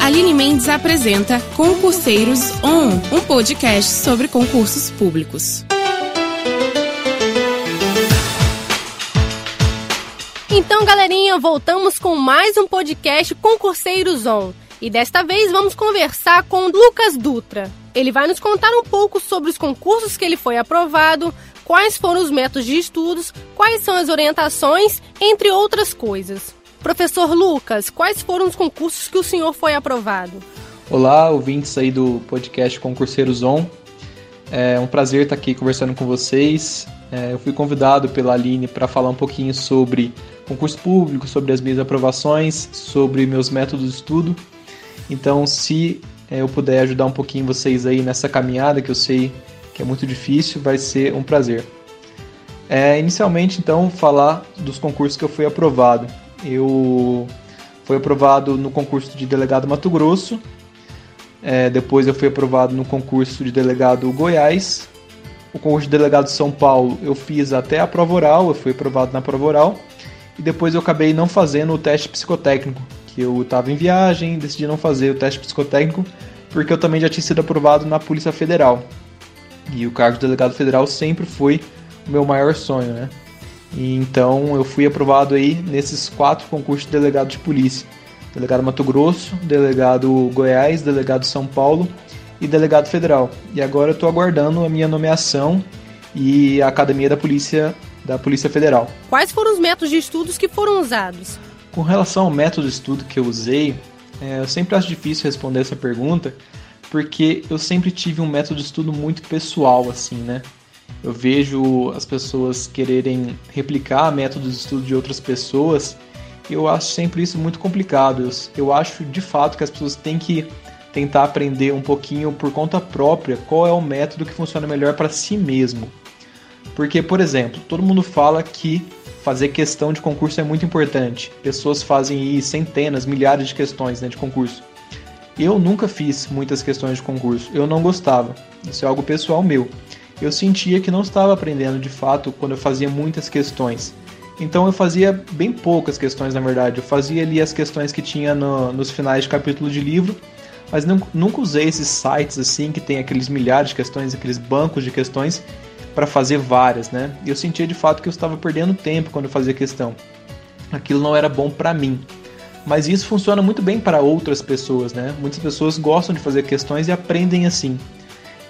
Aline Mendes apresenta Concurseiros On, um podcast sobre concursos públicos. Então, galerinha, voltamos com mais um podcast Concurseiros On. E desta vez vamos conversar com Lucas Dutra. Ele vai nos contar um pouco sobre os concursos que ele foi aprovado, quais foram os métodos de estudos, quais são as orientações, entre outras coisas. Professor Lucas, quais foram os concursos que o senhor foi aprovado? Olá, ouvintes aí do podcast Concurseiros On. É um prazer estar aqui conversando com vocês. É, eu fui convidado pela Aline para falar um pouquinho sobre concurso público, sobre as minhas aprovações, sobre meus métodos de estudo. Então, se é, eu puder ajudar um pouquinho vocês aí nessa caminhada, que eu sei que é muito difícil, vai ser um prazer. É, inicialmente, então, falar dos concursos que eu fui aprovado. Eu fui aprovado no concurso de delegado Mato Grosso, é, depois eu fui aprovado no concurso de delegado Goiás, o concurso de delegado São Paulo eu fiz até a prova oral, eu fui aprovado na prova oral, e depois eu acabei não fazendo o teste psicotécnico, que eu estava em viagem, decidi não fazer o teste psicotécnico, porque eu também já tinha sido aprovado na Polícia Federal. E o cargo de delegado federal sempre foi o meu maior sonho, né? E então eu fui aprovado aí nesses quatro concursos de delegado de polícia: delegado Mato Grosso, delegado Goiás, delegado São Paulo e delegado federal. E agora eu estou aguardando a minha nomeação e a academia da polícia da Polícia Federal. Quais foram os métodos de estudos que foram usados? Com relação ao método de estudo que eu usei, é, eu sempre acho difícil responder essa pergunta, porque eu sempre tive um método de estudo muito pessoal, assim, né? Eu vejo as pessoas quererem replicar métodos de estudo de outras pessoas eu acho sempre isso muito complicado. Eu, eu acho de fato que as pessoas têm que tentar aprender um pouquinho por conta própria qual é o método que funciona melhor para si mesmo. Porque, por exemplo, todo mundo fala que fazer questão de concurso é muito importante. Pessoas fazem aí centenas, milhares de questões né, de concurso. Eu nunca fiz muitas questões de concurso. Eu não gostava. Isso é algo pessoal meu. Eu sentia que não estava aprendendo de fato quando eu fazia muitas questões. Então eu fazia bem poucas questões, na verdade. Eu fazia ali as questões que tinha no, nos finais de capítulo de livro, mas não, nunca usei esses sites assim que tem aqueles milhares de questões, aqueles bancos de questões para fazer várias, né? Eu sentia de fato que eu estava perdendo tempo quando eu fazia questão. Aquilo não era bom para mim. Mas isso funciona muito bem para outras pessoas, né? Muitas pessoas gostam de fazer questões e aprendem assim.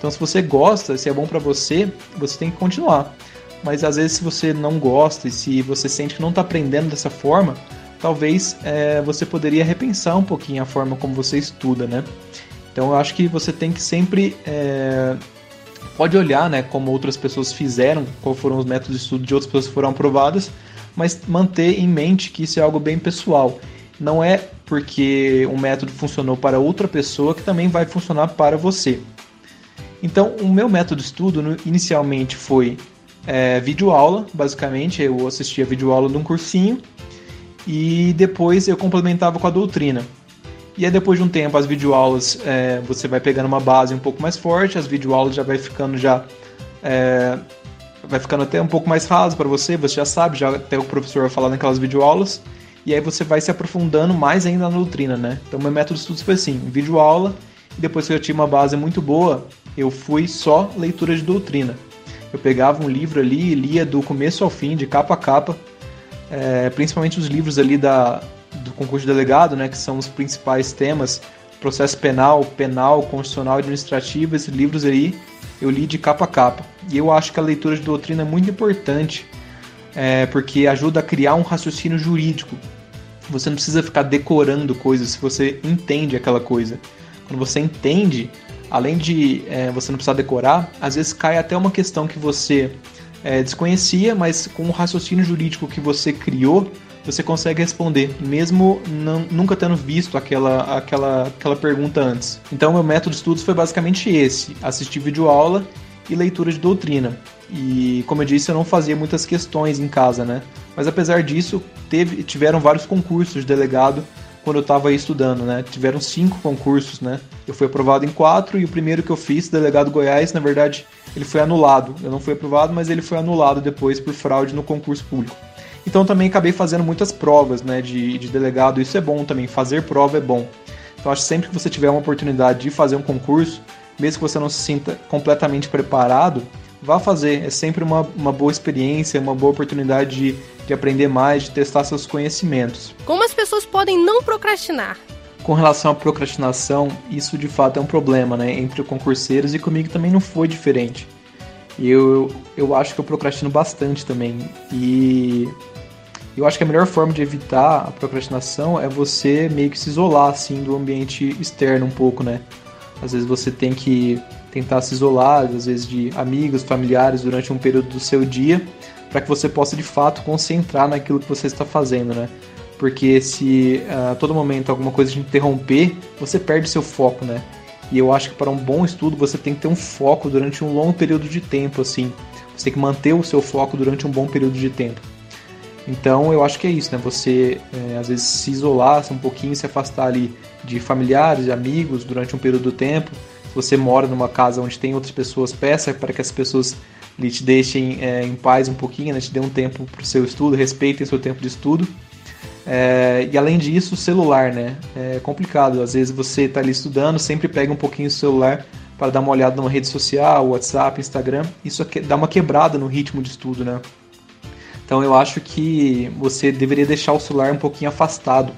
Então, se você gosta, se é bom para você, você tem que continuar. Mas às vezes, se você não gosta e se você sente que não está aprendendo dessa forma, talvez é, você poderia repensar um pouquinho a forma como você estuda, né? Então, eu acho que você tem que sempre é, pode olhar, né, como outras pessoas fizeram, quais foram os métodos de estudo de outras pessoas que foram aprovadas, mas manter em mente que isso é algo bem pessoal. Não é porque um método funcionou para outra pessoa que também vai funcionar para você. Então, o meu método de estudo inicialmente foi é, videoaula, basicamente. Eu assistia videoaula de um cursinho e depois eu complementava com a doutrina. E aí depois de um tempo as videoaulas é, você vai pegando uma base um pouco mais forte, as videoaulas já vai ficando já é, vai ficando até um pouco mais raso para você, você já sabe, já até o professor vai falar naquelas videoaulas, e aí você vai se aprofundando mais ainda na doutrina, né? Então meu método de estudos foi assim, videoaula, e depois que eu tinha uma base muito boa, eu fui só leitura de doutrina. Eu pegava um livro ali e lia do começo ao fim, de capa a capa, é, principalmente os livros ali da, do concurso de delegado, né, que são os principais temas, processo penal, penal, constitucional administrativo, esses livros aí eu li de capa a capa. E eu acho que a leitura de doutrina é muito importante, é, porque ajuda a criar um raciocínio jurídico. Você não precisa ficar decorando coisas se você entende aquela coisa. Quando você entende, além de é, você não precisar decorar, às vezes cai até uma questão que você é, desconhecia, mas com o raciocínio jurídico que você criou, você consegue responder, mesmo não, nunca tendo visto aquela, aquela, aquela pergunta antes. Então, meu método de estudos foi basicamente esse: assistir videoaula e leitura de doutrina. E, como eu disse, eu não fazia muitas questões em casa, né? Mas apesar disso, teve, tiveram vários concursos de delegado quando eu estava estudando, né? Tiveram cinco concursos, né? Eu fui aprovado em quatro e o primeiro que eu fiz, delegado Goiás, na verdade, ele foi anulado. Eu não fui aprovado, mas ele foi anulado depois por fraude no concurso público. Então também acabei fazendo muitas provas né, de, de delegado, isso é bom também, fazer prova é bom. Então acho que sempre que você tiver uma oportunidade de fazer um concurso, mesmo que você não se sinta completamente preparado, vá fazer. É sempre uma, uma boa experiência, uma boa oportunidade de, de aprender mais, de testar seus conhecimentos. Como as pessoas podem não procrastinar? Com relação à procrastinação, isso de fato é um problema, né? Entre concurseiros e comigo também não foi diferente. Eu, eu acho que eu procrastino bastante também. E eu acho que a melhor forma de evitar a procrastinação é você meio que se isolar assim do ambiente externo um pouco, né? Às vezes você tem que tentar se isolar, às vezes de amigos, familiares durante um período do seu dia, para que você possa de fato concentrar naquilo que você está fazendo, né? Porque se ah, a todo momento alguma coisa te interromper, você perde seu foco, né? E eu acho que para um bom estudo você tem que ter um foco durante um longo período de tempo, assim. Você tem que manter o seu foco durante um bom período de tempo. Então eu acho que é isso, né? Você é, às vezes se isolar um pouquinho, se afastar ali de familiares, de amigos durante um período do tempo. Você mora numa casa onde tem outras pessoas, peça para que as pessoas lhe te deixem é, em paz um pouquinho, né? te dê um tempo para o seu estudo, respeitem seu tempo de estudo. É, e além disso, o celular, né? É complicado. Às vezes você está ali estudando, sempre pega um pouquinho o celular para dar uma olhada numa rede social, WhatsApp, Instagram. Isso dá uma quebrada no ritmo de estudo, né? Então eu acho que você deveria deixar o celular um pouquinho afastado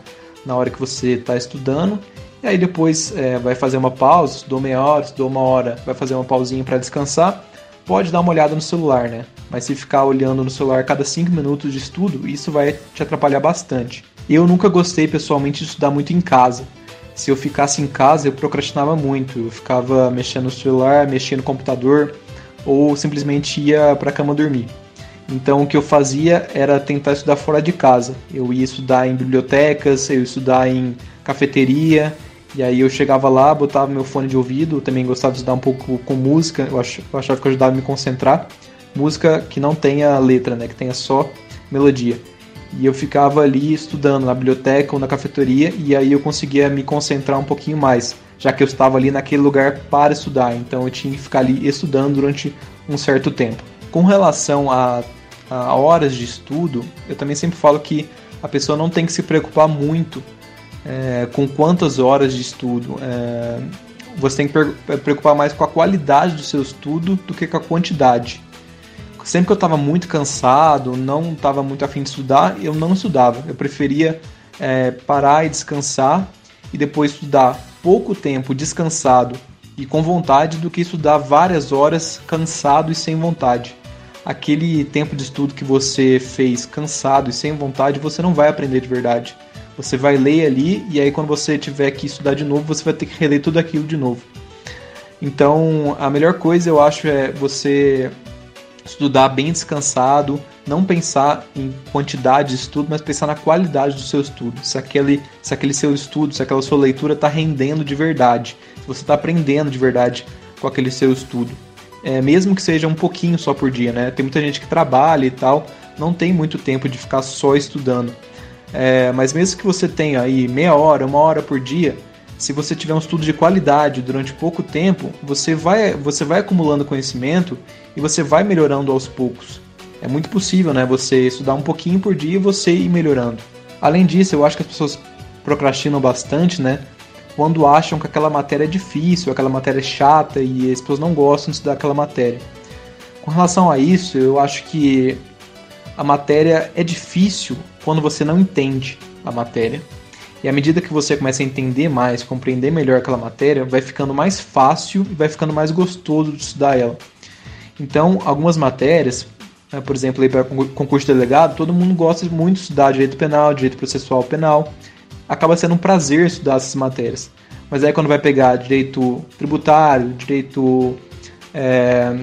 na hora que você está estudando. E aí depois é, vai fazer uma pausa, estudou meia hora, estudou uma hora, vai fazer uma pausinha para descansar. Pode dar uma olhada no celular, né? Mas se ficar olhando no celular cada 5 minutos de estudo, isso vai te atrapalhar bastante. Eu nunca gostei pessoalmente de estudar muito em casa. Se eu ficasse em casa, eu procrastinava muito. Eu ficava mexendo no celular, mexendo no computador ou simplesmente ia para a cama dormir. Então o que eu fazia era tentar estudar fora de casa. Eu ia estudar em bibliotecas, eu ia estudar em cafeteria, e aí eu chegava lá, botava meu fone de ouvido, também gostava de estudar um pouco com música, eu, ach, eu achava que ajudava a me concentrar. Música que não tenha letra, né, que tenha só melodia. E eu ficava ali estudando na biblioteca ou na cafeteria, e aí eu conseguia me concentrar um pouquinho mais, já que eu estava ali naquele lugar para estudar, então eu tinha que ficar ali estudando durante um certo tempo. Com relação a a horas de estudo, eu também sempre falo que a pessoa não tem que se preocupar muito é, com quantas horas de estudo. É, você tem que é, preocupar mais com a qualidade do seu estudo do que com a quantidade. Sempre que eu estava muito cansado, não estava muito afim de estudar, eu não estudava. Eu preferia é, parar e descansar e depois estudar pouco tempo descansado e com vontade do que estudar várias horas cansado e sem vontade aquele tempo de estudo que você fez cansado e sem vontade, você não vai aprender de verdade. Você vai ler ali e aí quando você tiver que estudar de novo, você vai ter que reler tudo aquilo de novo. Então, a melhor coisa eu acho é você estudar bem descansado, não pensar em quantidade de estudo, mas pensar na qualidade do seu estudo. Se aquele, se aquele seu estudo, se aquela sua leitura está rendendo de verdade, se você está aprendendo de verdade com aquele seu estudo é, mesmo que seja um pouquinho só por dia, né? Tem muita gente que trabalha e tal, não tem muito tempo de ficar só estudando. É, mas mesmo que você tenha aí meia hora, uma hora por dia, se você tiver um estudo de qualidade durante pouco tempo, você vai, você vai acumulando conhecimento e você vai melhorando aos poucos. É muito possível, né? Você estudar um pouquinho por dia e você ir melhorando. Além disso, eu acho que as pessoas procrastinam bastante, né? quando acham que aquela matéria é difícil, aquela matéria é chata e as pessoas não gostam de estudar aquela matéria. Com relação a isso, eu acho que a matéria é difícil quando você não entende a matéria. E à medida que você começa a entender mais, compreender melhor aquela matéria, vai ficando mais fácil e vai ficando mais gostoso de estudar ela. Então, algumas matérias, né, por exemplo, para concurso de delegado, todo mundo gosta muito de estudar direito penal, direito processual penal acaba sendo um prazer estudar essas matérias. Mas aí quando vai pegar direito tributário, direito é,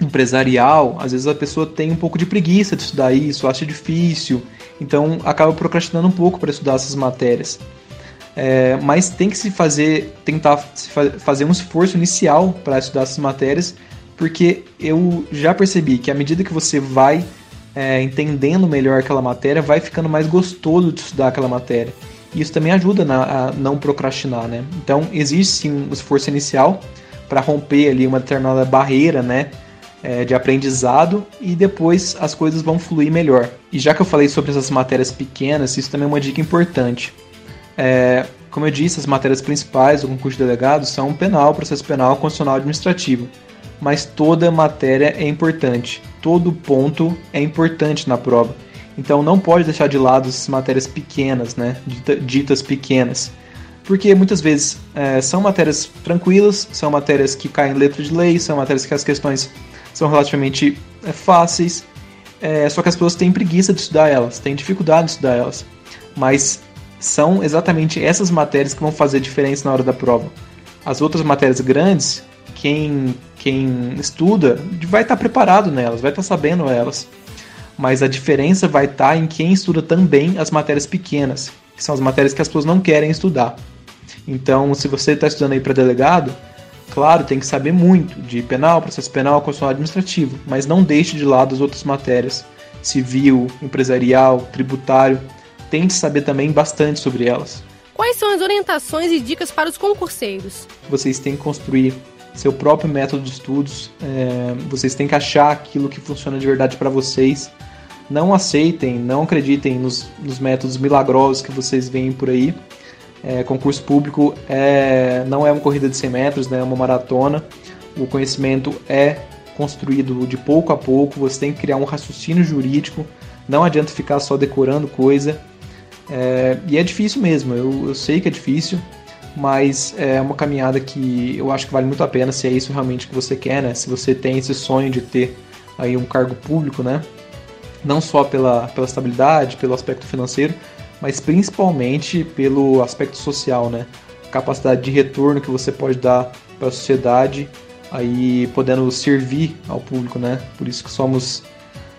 empresarial, às vezes a pessoa tem um pouco de preguiça de estudar isso, acha difícil, então acaba procrastinando um pouco para estudar essas matérias. É, mas tem que se fazer, tentar se fa fazer um esforço inicial para estudar essas matérias, porque eu já percebi que à medida que você vai é, entendendo melhor aquela matéria, vai ficando mais gostoso de estudar aquela matéria. E isso também ajuda na, a não procrastinar, né? Então, existe sim um esforço inicial para romper ali uma determinada barreira, né? É, de aprendizado e depois as coisas vão fluir melhor. E já que eu falei sobre essas matérias pequenas, isso também é uma dica importante. É, Como eu disse, as matérias principais do concurso de delegado são penal, processo penal, constitucional administrativo. Mas toda matéria é importante, todo ponto é importante na prova. Então não pode deixar de lado essas matérias pequenas, né? ditas pequenas. Porque muitas vezes é, são matérias tranquilas, são matérias que caem em letra de lei, são matérias que as questões são relativamente é, fáceis, é, só que as pessoas têm preguiça de estudar elas, têm dificuldade de estudar elas. Mas são exatamente essas matérias que vão fazer diferença na hora da prova. As outras matérias grandes, quem, quem estuda vai estar preparado nelas, vai estar sabendo elas mas a diferença vai estar em quem estuda também as matérias pequenas, que são as matérias que as pessoas não querem estudar. Então, se você está estudando aí para delegado, claro, tem que saber muito de penal, processo penal, constitucional administrativo, mas não deixe de lado as outras matérias, civil, empresarial, tributário. Tente saber também bastante sobre elas. Quais são as orientações e dicas para os concurseiros? Vocês têm que construir seu próprio método de estudos, é, vocês têm que achar aquilo que funciona de verdade para vocês não aceitem, não acreditem nos, nos métodos milagrosos que vocês veem por aí. É, concurso público é, não é uma corrida de 100 metros, né, é uma maratona. O conhecimento é construído de pouco a pouco, você tem que criar um raciocínio jurídico, não adianta ficar só decorando coisa. É, e é difícil mesmo, eu, eu sei que é difícil, mas é uma caminhada que eu acho que vale muito a pena se é isso realmente que você quer, né? Se você tem esse sonho de ter aí um cargo público, né? não só pela, pela estabilidade, pelo aspecto financeiro, mas principalmente pelo aspecto social, né? Capacidade de retorno que você pode dar para a sociedade, aí podendo servir ao público, né? Por isso que somos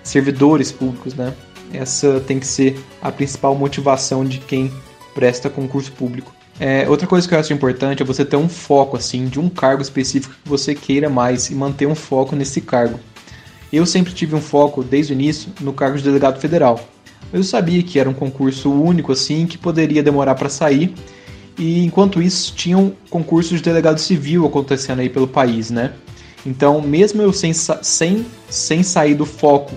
servidores públicos, né? Essa tem que ser a principal motivação de quem presta concurso público. É, outra coisa que eu acho importante é você ter um foco assim de um cargo específico que você queira mais e manter um foco nesse cargo. Eu sempre tive um foco, desde o início, no cargo de delegado federal. Eu sabia que era um concurso único, assim, que poderia demorar para sair, e enquanto isso, tinham concursos de delegado civil acontecendo aí pelo país, né? Então, mesmo eu sem, sem, sem sair do foco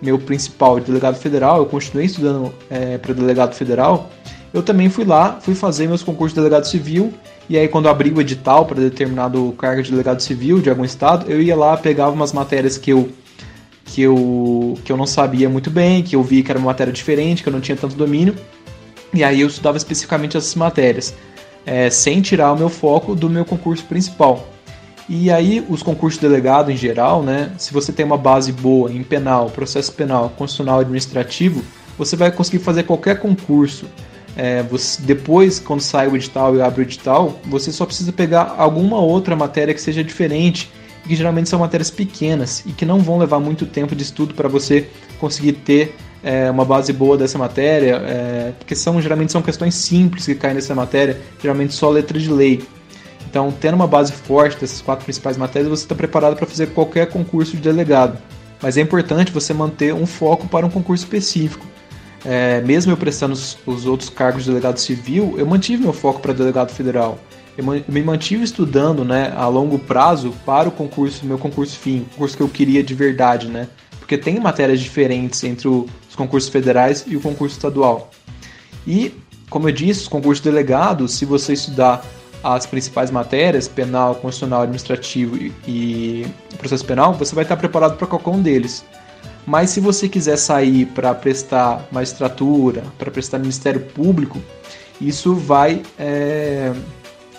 meu principal de delegado federal, eu continuei estudando é, para delegado federal, eu também fui lá, fui fazer meus concursos de delegado civil, e aí quando abri o edital para determinado cargo de delegado civil de algum estado, eu ia lá, pegava umas matérias que eu que eu, que eu não sabia muito bem, que eu vi que era uma matéria diferente, que eu não tinha tanto domínio, e aí eu estudava especificamente essas matérias, é, sem tirar o meu foco do meu concurso principal. E aí os concursos de delegado em geral, né, se você tem uma base boa em penal, processo penal, constitucional administrativo, você vai conseguir fazer qualquer concurso. É, você, depois, quando sai o edital e abre o edital, você só precisa pegar alguma outra matéria que seja diferente que geralmente são matérias pequenas e que não vão levar muito tempo de estudo para você conseguir ter é, uma base boa dessa matéria, é, porque são geralmente são questões simples que caem nessa matéria, geralmente só letra de lei. Então, tendo uma base forte dessas quatro principais matérias, você está preparado para fazer qualquer concurso de delegado. Mas é importante você manter um foco para um concurso específico. É, mesmo eu prestando os, os outros cargos de delegado civil, eu mantive meu foco para delegado federal eu me mantive estudando, né, a longo prazo para o concurso, meu concurso fim, o concurso que eu queria de verdade, né? Porque tem matérias diferentes entre os concursos federais e o concurso estadual. E, como eu disse, os concursos delegados, se você estudar as principais matérias, penal, constitucional, administrativo e, e processo penal, você vai estar preparado para qualquer um deles. Mas se você quiser sair para prestar magistratura, para prestar Ministério Público, isso vai é,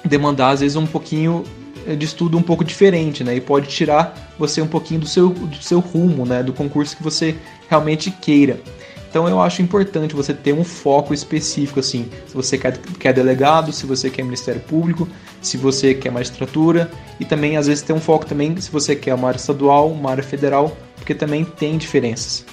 demandar às vezes um pouquinho eh, de estudo um pouco diferente, né? E pode tirar você um pouquinho do seu, do seu rumo, né? Do concurso que você realmente queira. Então eu acho importante você ter um foco específico, assim. Se você quer, quer delegado, se você quer Ministério Público, se você quer magistratura. E também, às vezes, ter um foco também se você quer uma área estadual, uma área federal, porque também tem diferenças.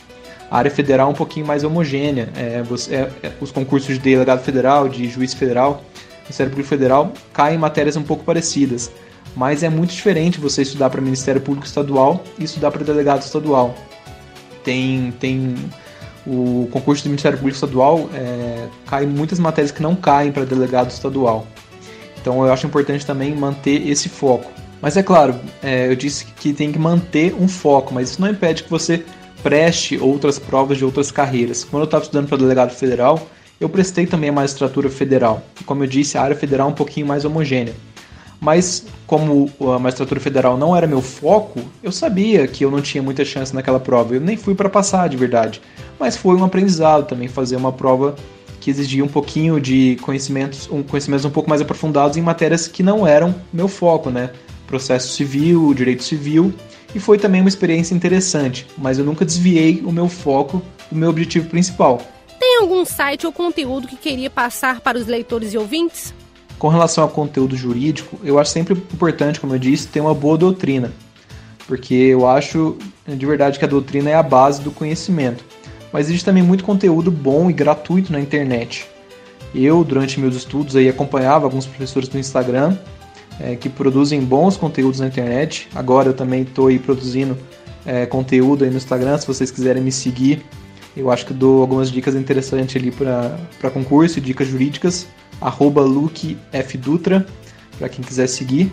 A área federal é um pouquinho mais homogênea. É, você, é, é, os concursos de delegado federal, de juiz federal, Ministério Público Federal cai em matérias um pouco parecidas, mas é muito diferente você estudar para Ministério Público Estadual e estudar para delegado estadual. Tem, tem o concurso do Ministério Público Estadual é, cai muitas matérias que não caem para delegado estadual. Então eu acho importante também manter esse foco. Mas é claro, é, eu disse que tem que manter um foco, mas isso não impede que você preste outras provas de outras carreiras. Quando eu estava estudando para delegado federal, Eu prestei também a magistratura federal, e como eu disse, a área federal é um pouquinho mais homogênea. Mas como a magistratura federal não era meu foco, eu sabia que eu não tinha muita chance naquela prova. Eu nem fui para passar de verdade. Mas foi um aprendizado também fazer uma prova que exigia um pouquinho de conhecimentos, um, conhecimentos um pouco mais aprofundados em matérias que não eram meu foco, né? Processo civil, direito civil, e foi também uma experiência interessante, mas eu nunca desviei o meu foco do meu objetivo principal. Algum site ou conteúdo que queria passar para os leitores e ouvintes? Com relação ao conteúdo jurídico, eu acho sempre importante, como eu disse, ter uma boa doutrina, porque eu acho de verdade que a doutrina é a base do conhecimento. Mas existe também muito conteúdo bom e gratuito na internet. Eu, durante meus estudos, aí acompanhava alguns professores do Instagram é, que produzem bons conteúdos na internet. Agora eu também estou produzindo é, conteúdo aí no Instagram, se vocês quiserem me seguir. Eu acho que dou algumas dicas interessantes ali para concurso e dicas jurídicas arroba LukeFDutra, para quem quiser seguir.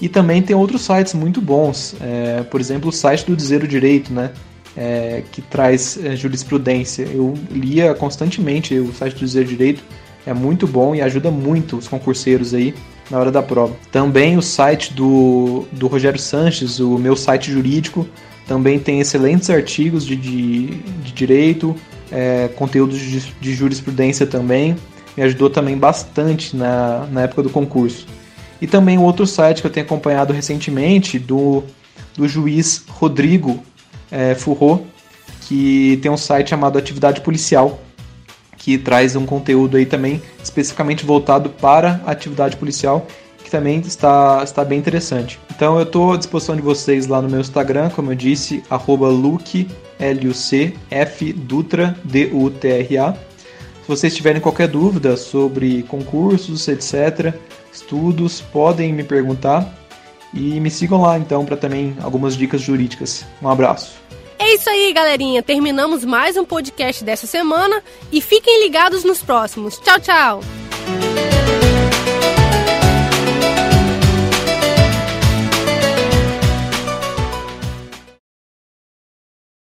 E também tem outros sites muito bons, é, por exemplo, o site do Dizer o Direito, né? É, que traz é, jurisprudência. Eu lia constantemente o site do Dizer o Direito, é muito bom e ajuda muito os concurseiros aí na hora da prova. Também o site do, do Rogério Sanches, o meu site jurídico, também tem excelentes artigos de, de, de direito, é, conteúdos de, de jurisprudência também me ajudou também bastante na, na época do concurso. E também um outro site que eu tenho acompanhado recentemente do, do juiz Rodrigo é, Furro, que tem um site chamado Atividade Policial, que traz um conteúdo aí também especificamente voltado para a atividade policial, também está, está bem interessante. Então eu estou à disposição de vocês lá no meu Instagram, como eu disse, arroba Luke, L-U-C-F, Dutra, D-U-T-R-A. Se vocês tiverem qualquer dúvida sobre concursos, etc., estudos, podem me perguntar e me sigam lá então para também algumas dicas jurídicas. Um abraço. É isso aí, galerinha. Terminamos mais um podcast dessa semana e fiquem ligados nos próximos. Tchau, tchau.